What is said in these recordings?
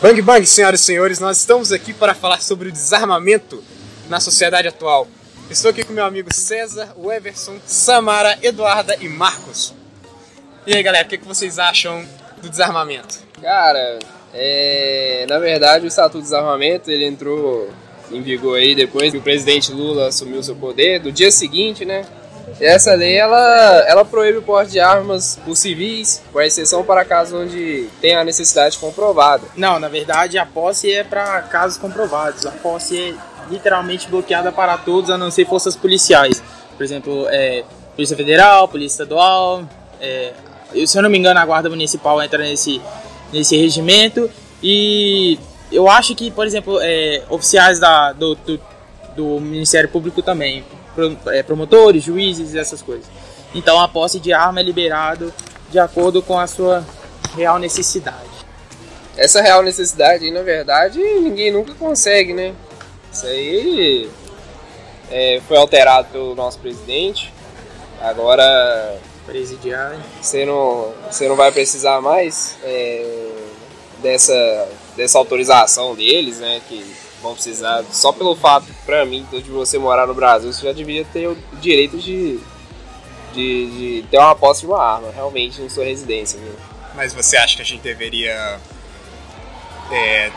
Bang bang, senhoras e senhores, nós estamos aqui para falar sobre o desarmamento na sociedade atual. Estou aqui com meu amigo César, o Everson, Samara, Eduarda e Marcos. E aí galera, o que, que vocês acham do desarmamento? Cara, é, na verdade o Estatuto do Desarmamento ele entrou em vigor aí depois que o presidente Lula assumiu seu poder, do dia seguinte, né? Essa lei ela, ela proíbe o porte de armas por civis, com exceção para casos onde tem a necessidade comprovada. Não, na verdade a posse é para casos comprovados. A posse é literalmente bloqueada para todos, a não ser forças policiais. Por exemplo, é, Polícia Federal, Polícia Estadual. É, se eu não me engano, a Guarda Municipal entra nesse, nesse regimento. E eu acho que, por exemplo, é, oficiais da, do, do, do Ministério Público também promotores, juízes e essas coisas. Então a posse de arma é liberado de acordo com a sua real necessidade. Essa real necessidade, na verdade, ninguém nunca consegue, né? Isso aí é, foi alterado pelo nosso presidente. Agora presidiário. Você não, você não vai precisar mais é, dessa, dessa autorização deles, né? Que vão precisar, só pelo fato, pra mim, de você morar no Brasil, você já devia ter o direito de, de, de ter uma posse de uma arma, realmente, em sua residência. Viu? Mas você acha que a gente deveria é,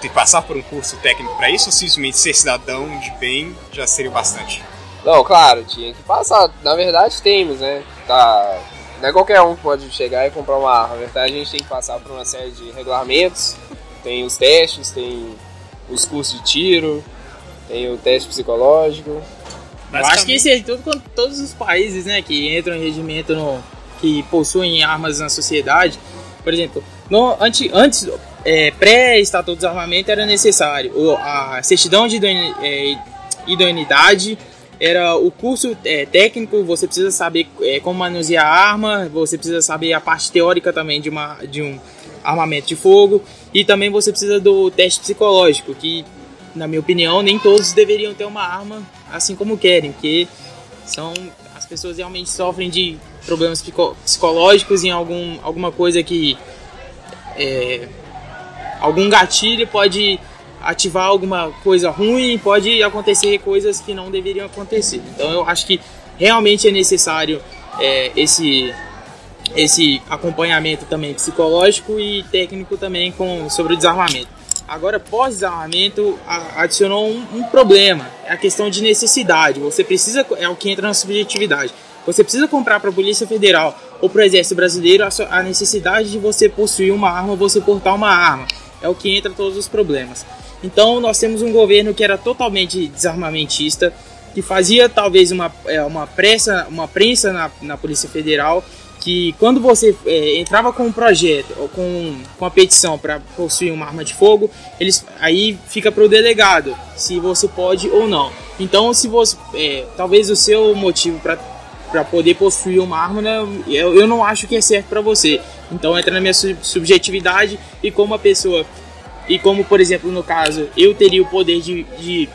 ter, passar por um curso técnico para isso ou simplesmente ser cidadão de bem já seria o bastante? Não, claro, tinha que passar. Na verdade, temos, né? Tá, não é qualquer um que pode chegar e comprar uma arma. Na verdade, a gente tem que passar por uma série de regulamentos, tem os testes, tem os cursos de tiro, tem o teste psicológico. Eu acho que isso é tudo com todos os países, né, que entram em regimento no, que possuem armas na sociedade. Por exemplo, no, antes, antes é, pré-estatuto de desarmamento era necessário a certidão de é, idoneidade, era o curso é, técnico, você precisa saber é, como manusear a arma, você precisa saber a parte teórica também de, uma, de um armamento de fogo. E também você precisa do teste psicológico, que, na minha opinião, nem todos deveriam ter uma arma assim como querem, porque são as pessoas realmente sofrem de problemas psicológicos em algum, alguma coisa que é, algum gatilho pode ativar alguma coisa ruim, pode acontecer coisas que não deveriam acontecer. Então eu acho que realmente é necessário é, esse esse acompanhamento também psicológico e técnico também com, sobre o desarmamento. Agora, pós-desarmamento, adicionou um, um, problema, é a questão de necessidade. Você precisa, é o que entra na subjetividade. Você precisa comprar para a Polícia Federal ou para o Exército Brasileiro a, a necessidade de você possuir uma arma, você portar uma arma. É o que entra todos os problemas. Então, nós temos um governo que era totalmente desarmamentista, que fazia talvez uma, é, uma, pressa, uma prensa na, na Polícia Federal que quando você é, entrava com um projeto ou com, com a petição para possuir uma arma de fogo, eles aí fica para o delegado se você pode ou não. Então, se você é, talvez o seu motivo para poder possuir uma arma, né, eu, eu não acho que é certo para você. Então entra na minha subjetividade e como a pessoa e como por exemplo no caso eu teria o poder de, de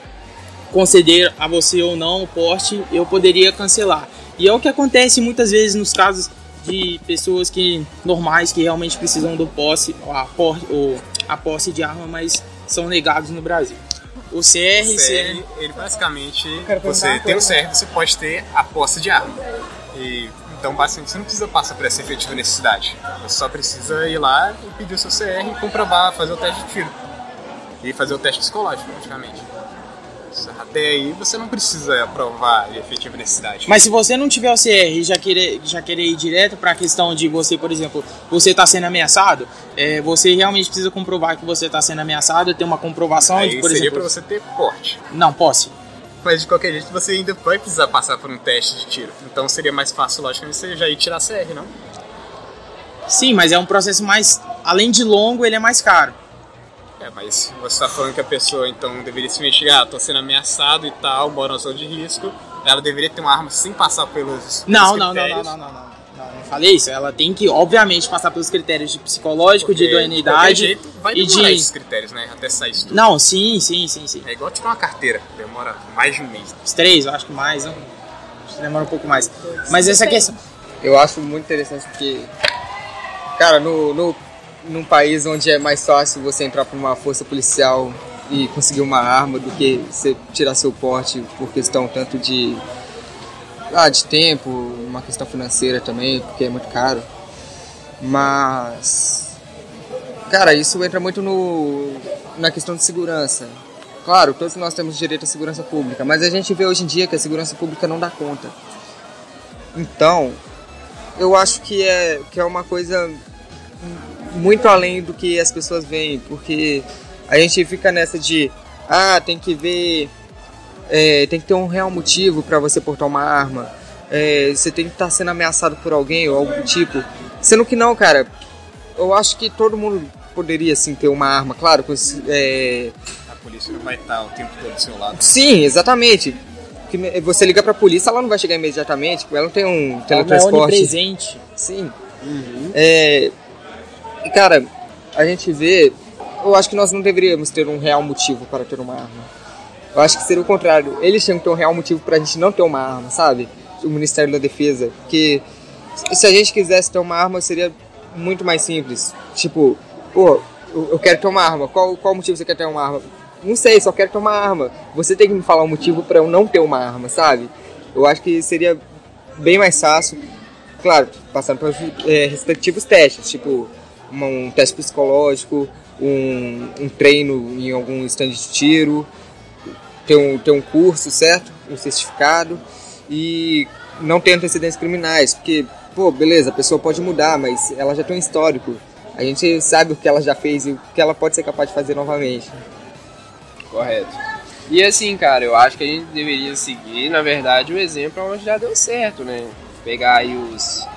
conceder a você ou não o porte, eu poderia cancelar. E é o que acontece muitas vezes nos casos de pessoas que normais que realmente precisam do posse, a, ou a posse de arma, mas são negados no Brasil. O CR, o CR ele basicamente, você tem o CR, você pode ter a posse de arma. E, então, basicamente, você não precisa passar por essa efetiva necessidade. Você só precisa ir lá e pedir o seu CR e comprovar, fazer o teste de tiro. E fazer o teste psicológico, praticamente. Até aí você não precisa aprovar a efetiva necessidade. Mas se você não tiver o CR e já querer, já querer ir direto para a questão de você, por exemplo, você está sendo ameaçado, é, você realmente precisa comprovar que você está sendo ameaçado, ter uma comprovação aí de, por seria exemplo. para você ter porte. Não, posse. Mas de qualquer jeito você ainda vai precisar passar por um teste de tiro. Então seria mais fácil, logicamente, você já ir tirar CR, não? Sim, mas é um processo mais. Além de longo, ele é mais caro. É, mas você está falando que a pessoa então deveria se mexer, ah, tô sendo ameaçado e tal, mora na zona de risco, ela deveria ter uma arma sem passar pelos. Não, pelos não, não, não, não, não, não, não. Não falei isso. Ela tem que, obviamente, passar pelos critérios de psicológico, Porque, de idoneidade. De jeito, vai e demorar de. esses critérios, né? Até sair isso tudo. Não, sim, sim, sim, sim. É igual tirar uma carteira, demora mais de um mês. Os três, eu acho que mais, não? Acho que demora um pouco mais. Mas essa questão. Eu acho muito interessante porque, cara, no, no num país onde é mais fácil você entrar para uma força policial e conseguir uma arma do que você tirar seu porte por questão tanto de ah, de tempo, uma questão financeira também, porque é muito caro. Mas cara, isso entra muito no na questão de segurança. Claro, todos nós temos direito à segurança pública, mas a gente vê hoje em dia que a segurança pública não dá conta. Então, eu acho que é, que é uma coisa muito além do que as pessoas veem, porque a gente fica nessa de, ah, tem que ver, é, tem que ter um real motivo para você portar uma arma, é, você tem que estar tá sendo ameaçado por alguém ou algo do tipo. Sendo que não, cara, eu acho que todo mundo poderia sim ter uma arma, claro, é, polícia não vai estar o tempo todo do seu lado. Sim, exatamente. Que você liga pra polícia, ela não vai chegar imediatamente, ela não tem um teletransporte. Ela é onipresente. Sim. Uhum. É, cara, a gente vê. Eu acho que nós não deveríamos ter um real motivo para ter uma arma. Eu acho que seria o contrário. Eles tinham que ter um real motivo para a gente não ter uma arma, sabe? O Ministério da Defesa. Porque se a gente quisesse ter uma arma, seria muito mais simples. Tipo, pô, eu quero ter uma arma. Qual, qual motivo você quer ter uma arma? não sei, só quero ter uma arma. Você tem que me falar um motivo para eu não ter uma arma, sabe? Eu acho que seria bem mais fácil, claro, passando pelos é, respectivos testes, tipo uma, um teste psicológico, um, um, treino em algum stand de tiro, ter um, ter um curso, certo? Um certificado e não ter antecedentes criminais, porque, pô, beleza, a pessoa pode mudar, mas ela já tem um histórico. A gente sabe o que ela já fez e o que ela pode ser capaz de fazer novamente. Correto. E assim, cara, eu acho que a gente deveria seguir, na verdade, o exemplo onde já deu certo, né? Pegar aí os,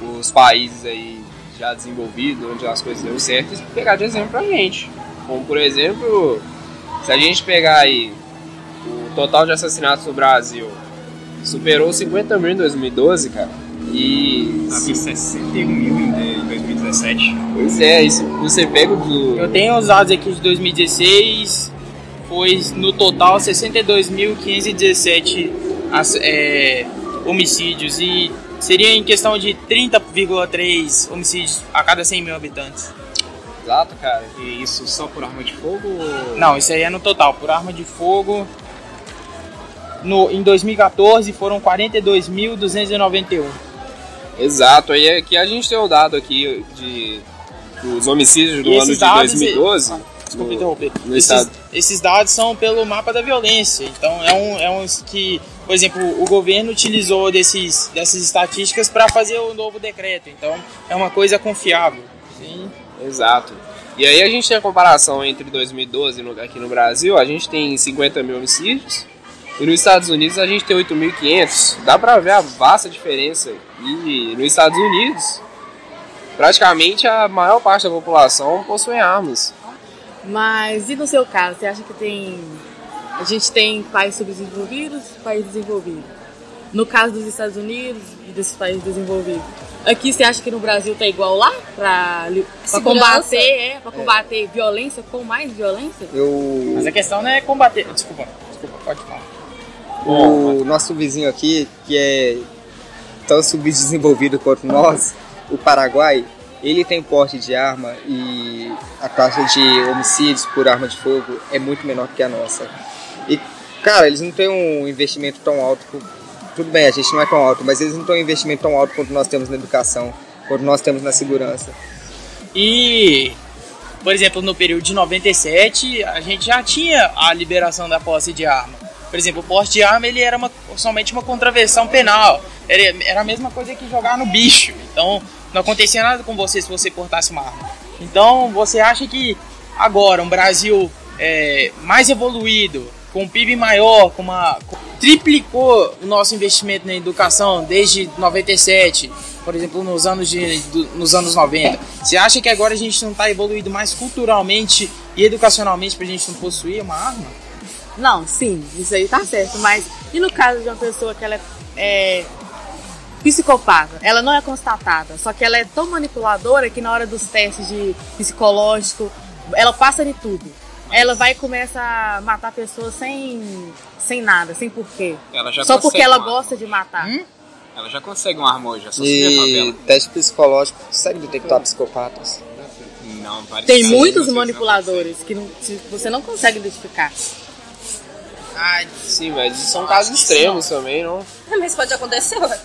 os países aí já desenvolvidos, onde as coisas deu certo, e pegar de exemplo pra gente. Como, por exemplo, se a gente pegar aí o total de assassinatos no Brasil superou 50 mil em 2012, cara. E. Tá 61 mil em 2017. Pois é, isso você pega do. Eu tenho os dados aqui de 2016 foi no total 62.517 é, homicídios e seria em questão de 30,3 homicídios a cada 100 mil habitantes. Exato, cara. E isso só por arma de fogo? Ou... Não, isso aí é no total. Por arma de fogo, no, em 2014 foram 42.291. Exato, aí aqui a gente tem o um dado aqui de dos homicídios do ano de 2012. Desculpa interromper. Esses, esses, dados são pelo mapa da violência. Então é um, é um que, por exemplo, o governo utilizou desses, dessas estatísticas para fazer o novo decreto. Então é uma coisa confiável. Sim. Exato. E aí a gente tem a comparação entre 2012 no, aqui no Brasil, a gente tem 50 mil homicídios. E nos Estados Unidos a gente tem 8.500. Dá pra ver a vasta diferença. E nos Estados Unidos, praticamente a maior parte da população possui armas. Mas e no seu caso, você acha que tem. A gente tem países subdesenvolvidos e países desenvolvidos? No caso dos Estados Unidos e desses países desenvolvidos. Aqui você acha que no Brasil tá igual lá? Pra, pra combater, é, pra combater é. violência com mais violência? Eu... Mas a questão não é combater. Desculpa, desculpa, pode falar. O nosso vizinho aqui, que é tão subdesenvolvido quanto nós, o Paraguai, ele tem porte de arma e a taxa de homicídios por arma de fogo é muito menor que a nossa. E, cara, eles não têm um investimento tão alto. Tudo bem, a gente não é tão alto, mas eles não têm um investimento tão alto quanto nós temos na educação, quanto nós temos na segurança. E, por exemplo, no período de 97, a gente já tinha a liberação da posse de arma. Por exemplo, o porte de arma ele era uma, somente uma contravenção penal. Era, era a mesma coisa que jogar no bicho. Então, não acontecia nada com você se você portasse uma arma. Então, você acha que agora um Brasil é, mais evoluído, com um PIB maior, com uma com, triplicou o nosso investimento na educação desde 97, por exemplo, nos anos de, do, nos anos 90. Você acha que agora a gente não está evoluído mais culturalmente e educacionalmente para a gente não possuir uma arma? Não, sim, isso aí tá certo. Mas e no caso de uma pessoa que ela é, é psicopata. Ela não é constatada, só que ela é tão manipuladora que na hora dos testes de psicológico, ela passa de tudo. Ela vai e começa a matar pessoas sem, sem nada, sem porquê. só porque ela gosta de matar. Hum? Ela já consegue uma arma hoje, é só E teste psicológico consegue detectar psicopatas. Não, Tem muitos vocês não manipuladores que não- você não consegue identificar. Ai, Sim, mas são casos extremos também, não? Mas pode acontecer, ué.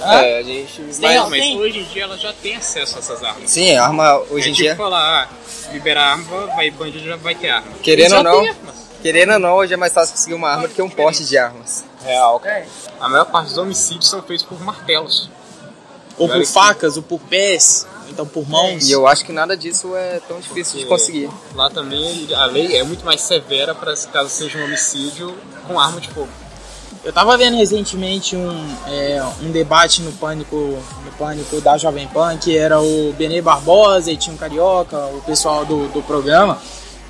É, a gente. Mas, mas tem. hoje em dia ela já tem acesso a essas armas. Sim, a arma hoje é em tipo dia, falar, ah, liberar arma, vai bandido já vai ter arma. querendo ou não, querendo ou não, hoje é mais fácil conseguir uma arma do que um poste de armas. Real, cara. A maior parte dos homicídios são feitos por martelos. ou por facas, ou por pés, então por mãos. E eu acho que nada disso é tão difícil de conseguir. Lá também a lei é muito mais severa para caso seja um homicídio com arma de fogo. Eu tava vendo recentemente um, é, um debate no Pânico, no Pânico da Jovem Pan, que era o Benê Barbosa e tinha um Carioca, o pessoal do, do programa,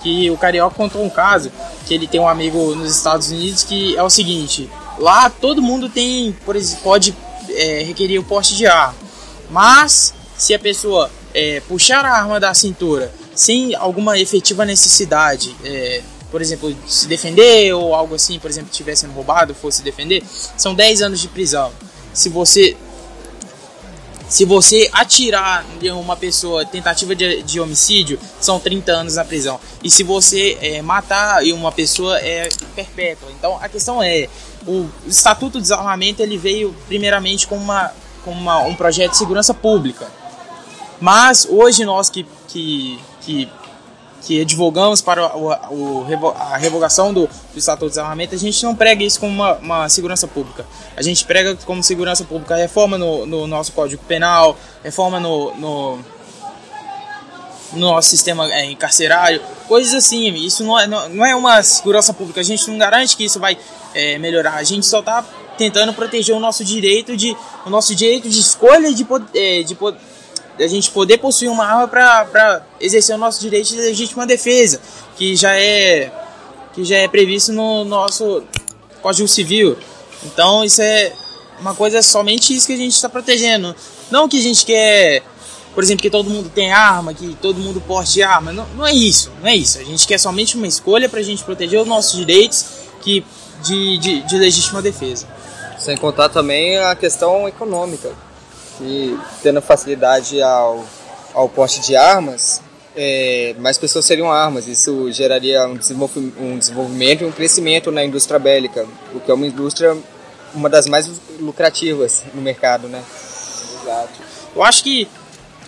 que o Carioca contou um caso, que ele tem um amigo nos Estados Unidos que é o seguinte, lá todo mundo tem, por exemplo, pode é, requerer o porte de arma, mas se a pessoa é, puxar a arma da cintura sem alguma efetiva necessidade, é, por exemplo, se defender ou algo assim, por exemplo, estiver sendo roubado, fosse defender, são 10 anos de prisão. Se você se você atirar em uma pessoa, tentativa de, de homicídio, são 30 anos na prisão. E se você é, matar uma pessoa, é perpétua. Então a questão é, o Estatuto de Desarmamento ele veio primeiramente com, uma, com uma, um projeto de segurança pública. Mas hoje nós que, que, que, que advogamos para o, o a revogação do, do Estatuto de Desarmamento, a gente não prega isso como uma, uma segurança pública. A gente prega como segurança pública reforma no, no nosso Código Penal, reforma no, no, no nosso sistema é, carcerário, coisas assim. Isso não é, não, não é uma segurança pública. A gente não garante que isso vai é, melhorar. A gente só está tentando proteger o nosso direito de o nosso direito de escolha de pod- é, de pod- a gente poder possuir uma arma para exercer o nosso direito de legítima defesa, que já é que já é previsto no nosso Código Civil. Então isso é uma coisa somente isso que a gente está protegendo. Não que a gente quer, por exemplo, que todo mundo tem arma, que todo mundo porte arma. Não, não é isso, não é isso. A gente quer somente uma escolha para a gente proteger os nossos direitos que, de, de, de legítima defesa. Sem contar também a questão econômica, que tendo facilidade ao, ao porte de armas, é, mais pessoas seriam armas. Isso geraria um, desenvolvi- um desenvolvimento e um crescimento na indústria bélica, o que é uma indústria uma das mais lucrativas no mercado, né? Exato. Eu acho que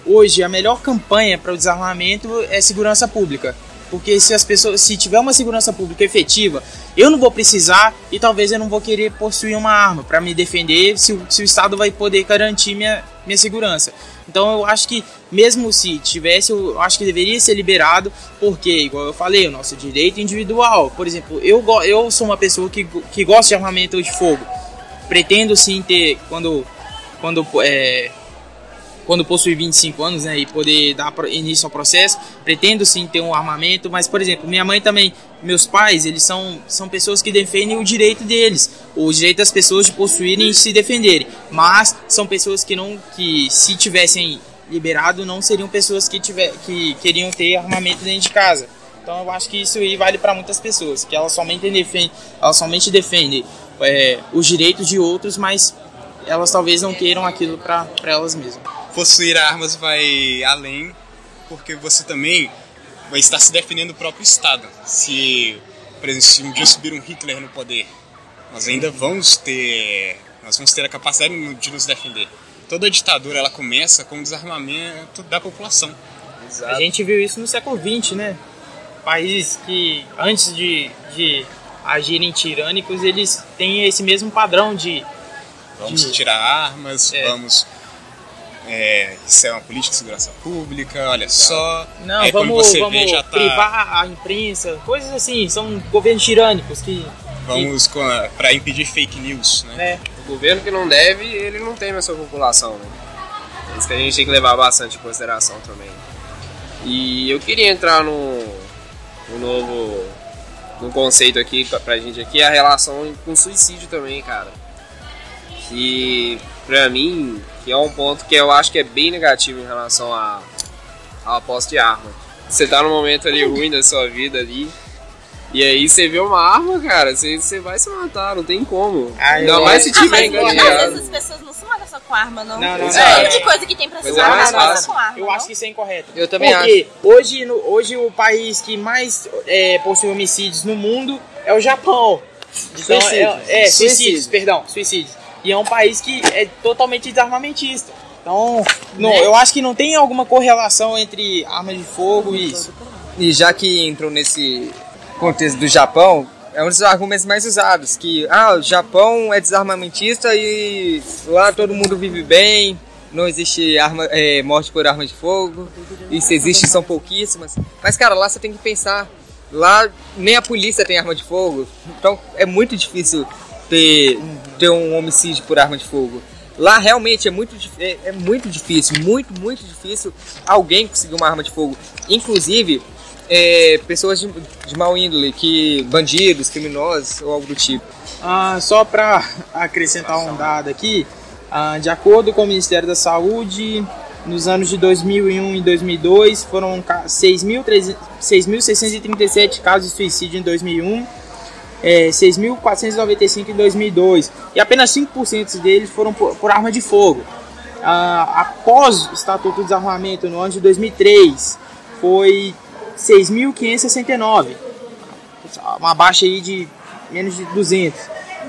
hoje a melhor campanha para o desarmamento é segurança pública. Porque se as pessoas, se tiver uma segurança pública efetiva, eu não vou precisar e talvez eu não vou querer possuir uma arma para me defender se, o- se o Estado vai poder garantir minha, minha segurança. Então eu acho que mesmo se tivesse, eu acho que deveria ser liberado, porque, igual eu falei, o nosso direito individual. Por exemplo, eu, eu sou uma pessoa que, que gosta de armamento de fogo. Pretendo sim ter, quando, quando é, quando possuir 25 anos, né, e poder dar início ao processo, pretendo sim ter um armamento, mas por exemplo, minha mãe também, meus pais, eles são, são pessoas que defendem o direito deles, o direito das pessoas de possuírem e se defenderem, mas são pessoas que não que se tivessem liberado não seriam pessoas que tiver que queriam ter armamento dentro de casa. Então eu acho que isso aí vale para muitas pessoas, que elas somente defendem, elas somente defendem é, os direitos de outros, mas elas talvez não queiram aquilo para elas mesmas. Possuir armas vai além, porque você também vai estar se defendendo do próprio Estado. Se, por exemplo, se um dia subir um Hitler no poder, nós ainda vamos ter, nós vamos ter a capacidade de nos defender. Toda ditadura ela começa com o desarmamento da população. A gente viu isso no século XX, né? Países que, antes de, de agirem tirânicos, eles têm esse mesmo padrão de. Vamos de- tirar armas, É. vamos. É, isso é uma política de segurança pública, olha só. Não, Aí, quando vamos, você vamos vê, já tá. privar a imprensa, coisas assim. São governos tirânicos que. Vamos para impedir fake news, né? né? O governo que não deve, ele não teme a sua população, né? É isso que a gente tem que levar bastante em consideração também. E eu queria entrar no, no novo no conceito aqui pra- pra gente aqui, a relação com suicídio também, cara. Que pra mim, que é um ponto que eu acho que é bem negativo em relação a, a posse de arma. Você tá num momento ali ruim da sua vida ali, e aí você vê uma arma, cara, você, você vai se matar, não tem como. Ah, Ainda mais se acho- Ah, tiver mas às vezes as pessoas não se matam, só com arma, não. Não, não, não. tipo de coisa que tem pra se Mas é mais não é com arma. Eu não. acho que isso é incorreto. Eu também Porque hoje, no- hoje o país que mais é, possui homicídios no mundo é o Japão. Então, Suicídios. É, é, suicídios, Suicídios. perdão, suicídios. E é um país que é totalmente desarmamentista. Então, não, Né? eu acho que não tem alguma correlação entre armas de fogo e isso. E já que entrou nesse contexto do Japão, é um dos argumentos mais usados, que ah, o Japão é desarmamentista e lá todo mundo vive bem, não existe arma, é, morte por arma de fogo, e se existe são pouquíssimas. Mas cara, lá você tem que pensar, lá nem a polícia tem arma de fogo, então é muito difícil ter, ter um homicídio por arma de fogo. Lá realmente é muito, é, é muito difícil, muito, muito difícil alguém conseguir uma arma de fogo. Inclusive, é, pessoas de, de mau índole, que bandidos, criminosos ou algo do tipo. Ah, só para acrescentar um dado aqui, ah, de acordo com o Ministério da Saúde, nos anos de 2001 e 2002 foram ca- 6.300 6.637 casos de suicídio em 2001, é, 6.495 em 2002 e apenas 5% deles foram por, por arma de fogo. Ah, após o Estatuto do Desarmamento no ano de 2003 foi 6.569 uma baixa aí de menos de 200,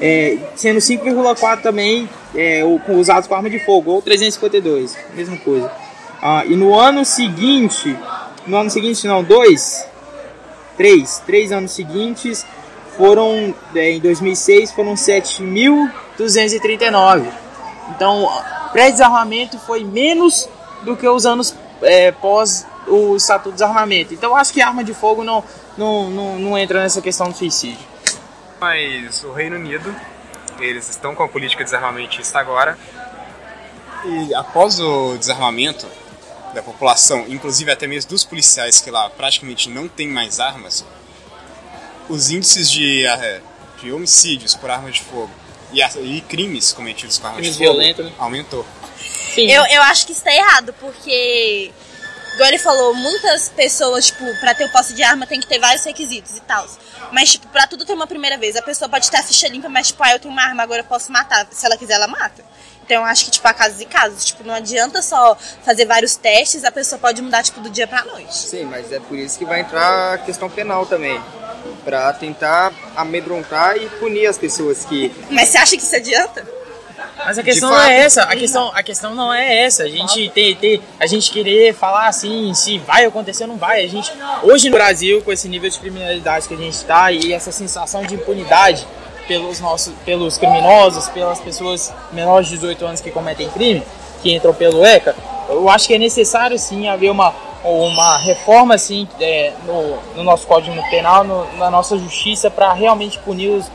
é, sendo 5,4 também é, usados com arma de fogo, ou 352, mesma coisa. Ah, e no ano seguinte, no ano seguinte não, dois, três, três anos seguintes foram, é, em 2006 foram 7.239. Então, pré-desarmamento foi menos do que os anos é, pós o Estatuto de Desarmamento. Então, acho que arma de fogo não, não, não, não entra nessa questão do suicídio. Mas o Reino Unido, eles estão com a política desarmamentista agora. E após o desarmamento da população, inclusive até mesmo dos policiais que lá praticamente não tem mais armas, os índices de, eh, de homicídios por arma de fogo e, e crimes cometidos com arma Crimes de fogo violentos, né? aumentou. Sim. Eu, eu acho que isso tá errado, porque, igual ele falou, muitas pessoas, tipo, pra ter o posse de arma tem que ter vários requisitos e tal. Mas, tipo, pra tudo ter uma primeira vez. A pessoa pode ter a ficha limpa, mas, tipo, ah, eu tenho uma arma, agora eu posso matar. Se ela quiser, ela mata. Então, eu acho que, tipo, há casos e casos. Tipo, não adianta só fazer vários testes, a pessoa pode mudar, tipo, do dia pra noite. Sim, mas é por isso que vai entrar a questão penal também. Pra tentar amedrontar e punir as pessoas que. Mas você acha que isso adianta? Mas a questão não é essa, a questão, a questão não é essa. A gente ter, ter, a gente querer falar assim, se vai acontecer ou não vai. A gente hoje no Brasil, com esse nível de criminalidade que a gente está e essa sensação de impunidade pelos nossos, pelos criminosos, pelas pessoas menores de 18 anos que cometem crime, que entram pelo ECA, eu acho que é necessário sim haver uma uma reforma assim é, no, no nosso código Penal, no- na nossa justiça para realmente punir os,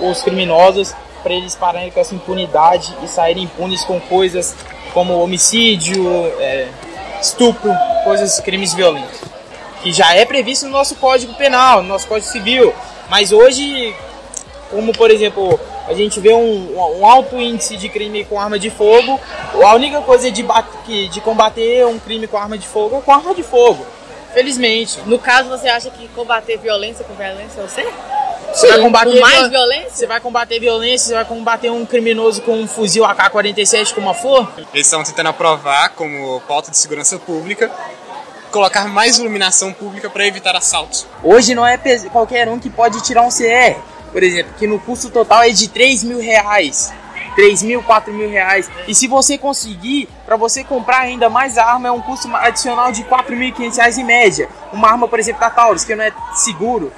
os criminosos para eles pararem com essa impunidade e saírem impunes com coisas como homicídio, é, estupro, coisas, crimes violentos. Que já é previsto no nosso Código Penal, no nosso Código Civil. Mas hoje, como por exemplo, a gente vê um, um alto índice de crime com arma de fogo, a única coisa de, de combater um crime com arma de fogo é com arma de fogo. Felizmente. No caso, você acha que combater violência com violência é você? Você vai combater Com mais viol- violência? Você vai combater violência, você vai combater um criminoso com um fuzil AK-47 com uma flor? Eles estão tentando aprovar como pauta de segurança pública colocar mais iluminação pública para evitar assaltos. Hoje não é qualquer um que pode tirar um CR, por exemplo, que no custo total é de 3 mil reais. 3 mil, 4 mil reais. E se você conseguir, para você comprar ainda mais arma, é um custo adicional de 4.500 reais em média. Uma arma, por exemplo, da Taurus, que não é seguro,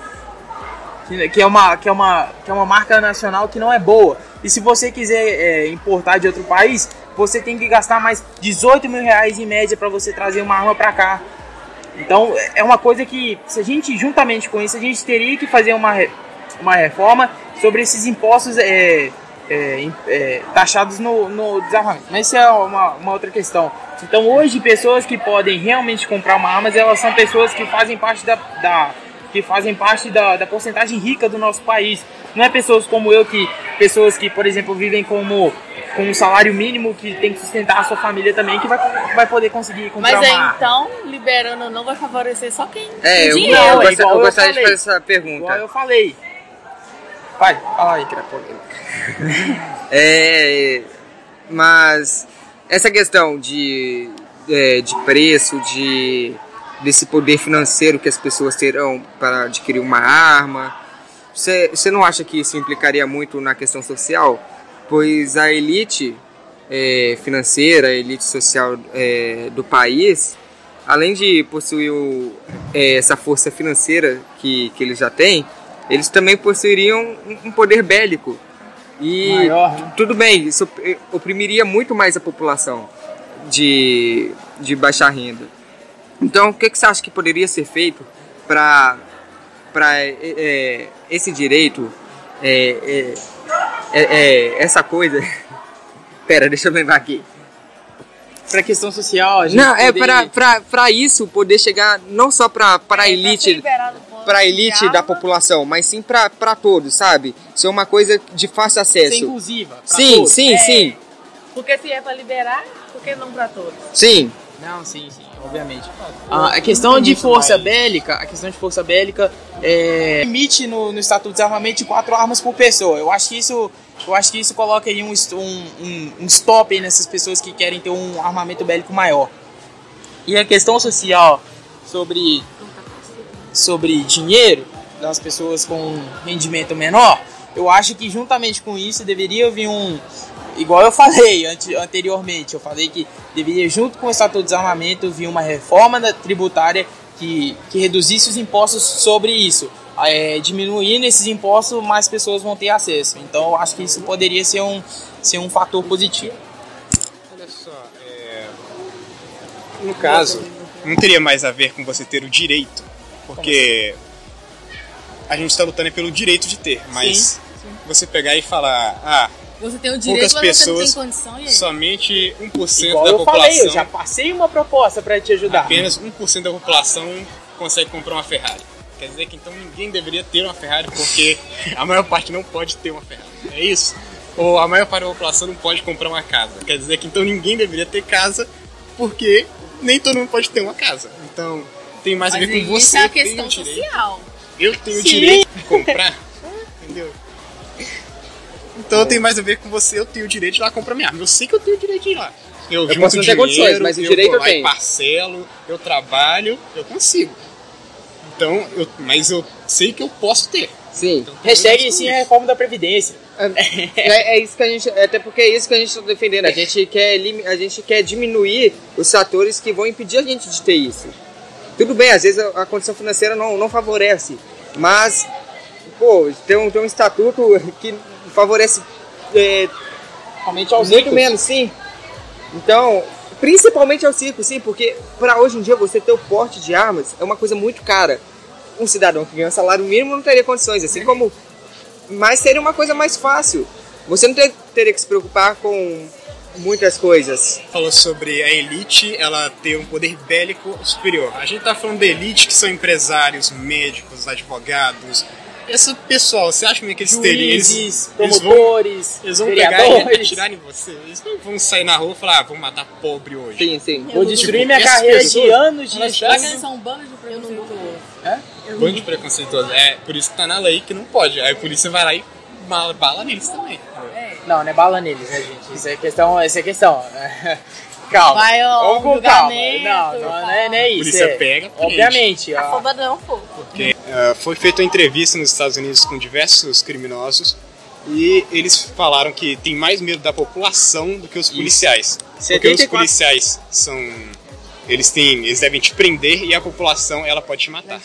que é uma, que é uma, que é uma marca nacional que não é boa. E se você quiser é, importar de outro país, você tem que gastar mais 18 mil reais em média para você trazer uma arma para cá. Então é uma coisa que, se a gente, juntamente com isso, a gente teria que fazer uma, uma reforma sobre esses impostos é, é, é, taxados no, no desarmamento. Mas isso é uma, uma outra questão. Então hoje, pessoas que podem realmente comprar uma arma, elas são pessoas que fazem parte da, da que fazem parte da, da porcentagem rica do nosso país. Não é pessoas como eu que pessoas que, por exemplo, vivem como com um salário mínimo que tem que sustentar a sua família também que vai, vai poder conseguir comprar Mas aí, uma arma. então, liberando ou não vai favorecer só quem É, tem dinheiro. eu, é gostaria- eu eu gostaria de fazer essa pergunta. Igual eu falei. Vai, fala aí. É, mas essa questão de, é, de preço, de desse poder financeiro que as pessoas terão para adquirir uma arma, você, você não acha que isso implicaria muito na questão social? Pois a elite é, financeira, a elite social é, do país, além de possuir o, é, essa força financeira que, que eles já têm, eles também possuiriam um, poder bélico. E Maior, né? tudo bem, isso oprimiria muito mais a população de, de baixa renda. Então, o que, que você acha que poderia ser feito para para é, é, esse direito, é, é, é, é, essa coisa. Pera, deixa eu lembrar aqui. Pra questão social, a gente Não, é poder- pra, pra isso poder chegar não só pra, pra elite, pra elite da população, mas sim pra, pra todos, sabe? Ser uma coisa de fácil ser acesso. inclusiva. pra Sim, todos. sim, É. sim, Porque se é pra liberar, por que não pra todos? sim. Não, sim, sim, obviamente. Ah, a questão de força bélica, a questão de força bélica é limite no, no Estatuto de Desarmamento de quatro armas por pessoa. Eu acho que isso, eu acho que isso coloca aí um, um, um, um stop aí nessas pessoas que querem ter um armamento bélico maior. E a questão social sobre sobre dinheiro das pessoas com rendimento menor, eu acho que juntamente com isso deveria vir um igual eu falei ante- anteriormente, eu falei que deveria, junto com o Estatuto de Desarmamento, vir uma reforma tributária que, que reduzisse os impostos sobre isso. É, diminuindo esses impostos, mais pessoas vão ter acesso. Então, eu acho que isso poderia ser um, ser um fator positivo. Olha só, é, no caso, não teria mais a ver com você ter o direito, porque a gente está lutando pelo direito de ter, mas você pegar e falar, ah, Você tem o Poucas direito, mas você não tem pessoas condição e aí? somente 1% Igual da eu população, falei, eu já passei uma proposta para te ajudar. apenas 1% da população consegue comprar uma Ferrari. Quer dizer que então ninguém deveria ter uma Ferrari porque a maior parte não pode ter uma Ferrari. É isso? Ou a maior parte da população não pode comprar uma casa. Quer dizer que então ninguém deveria ter casa porque nem todo mundo pode ter uma casa. Então tem mais a ver com isso você. é uma eu tenho questão direito, social. Eu tenho o direito de comprar. Entendeu? Então tem mais a ver com você, eu tenho o direito de ir lá comprar minha arma. Eu sei que eu tenho o direito de ir lá. Eu, junto posso não ter dinheiro, condições, mas o eu direito eu lá e tenho. parcelo, eu trabalho, eu consigo. Então, eu, mas eu sei que eu posso ter. Sim. Então, Hashtag eu sim a reforma da Previdência. É, é isso que a gente. Até porque é isso que a gente está defendendo. A gente, quer, a gente quer diminuir os fatores que vão impedir a gente de ter isso. Tudo bem, às vezes a, a condição financeira não, não favorece. Mas, pô, tem um, tem um estatuto que favorece é, Principalmente aos muito ricos. menos, sim. Então, principalmente ao circo, sim, porque para hoje em dia você ter o porte de armas é uma coisa muito cara. Um cidadão que ganha um salário mínimo não teria condições, assim como. Mas seria uma coisa mais fácil. Você não ter- teria que se preocupar com muitas coisas. Falou sobre a elite, ela ter um poder bélico superior. A gente tá falando da elite que são empresários, médicos, advogados. Esse pessoal, você acha mesmo que eles teriam? Eles, Juízes, eles vão, promotores, eles vão pegar e atirar em você. Eles não vão sair na rua e falar, ah, vamos matar pobre hoje. Sim, sim. Vou destruir Tipo, minha carreira de pessoas, anos de Será que estudo. eles são um bando de preconceituosos? Bando de preconceituosos. É por isso que tá na lei que não pode. Aí a polícia vai lá e bala, bala neles também. Não, não é bala neles, né, gente? Isso é questão. Isso é questão. calma. Vai, ó, Vamos com calma. Não, não, não é, não é isso. polícia é- pega, prende. Obviamente. ó. Afobadão, pô. Porque eh, foi feita uma entrevista nos Estados Unidos com diversos criminosos e eles falaram que tem mais medo da população do que os policiais. Porque os 74. policiais são. Eles têm. Eles devem te prender e a população ela pode te matar.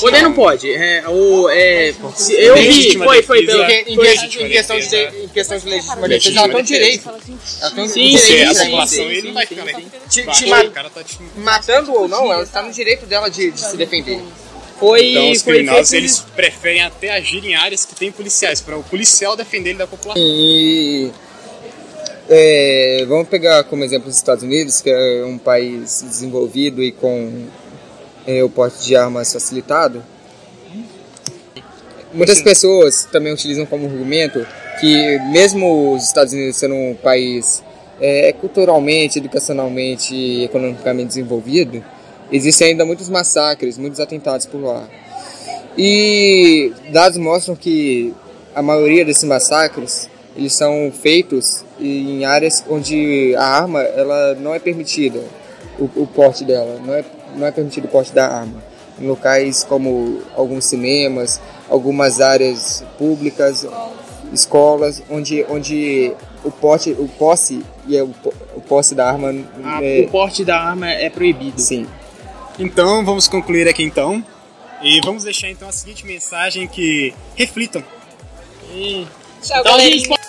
Poder não pode. É, o, é, se- eu vi, foi, foi pelo. Em, legítima questão de, em questão de legítima defesa, ela tem um direito. Ela tem um Sim, sim, a sim, população sim, ele sim, vai ficar sim. Te- te o cara tá te Matando ou não, ela está no direito dela de, de se defender. Foi, Então os foi criminosos eles preferem até agir em áreas que tem policiais, para o policial defender ele da população. E é, vamos pegar como exemplo os Estados Unidos, que é um país desenvolvido e com é, o porte de armas facilitado. Muitas pessoas também utilizam como argumento que mesmo os Estados Unidos sendo um país é, culturalmente, educacionalmente e economicamente desenvolvido, existem ainda muitos massacres, muitos atentados por lá. E dados mostram que a maioria desses massacres eles são feitos em áreas onde a arma ela não é permitida, o, o porte dela, não é, não é permitido o porte da arma. Em locais como alguns cinemas, algumas áreas públicas, escolas, onde, onde o porte, o posse e o, o posse da arma Ah, é, O porte da arma é proibido. sim. Então, vamos concluir aqui então. E vamos deixar então a seguinte mensagem que reflitam. E- Tchau, Então galerinha.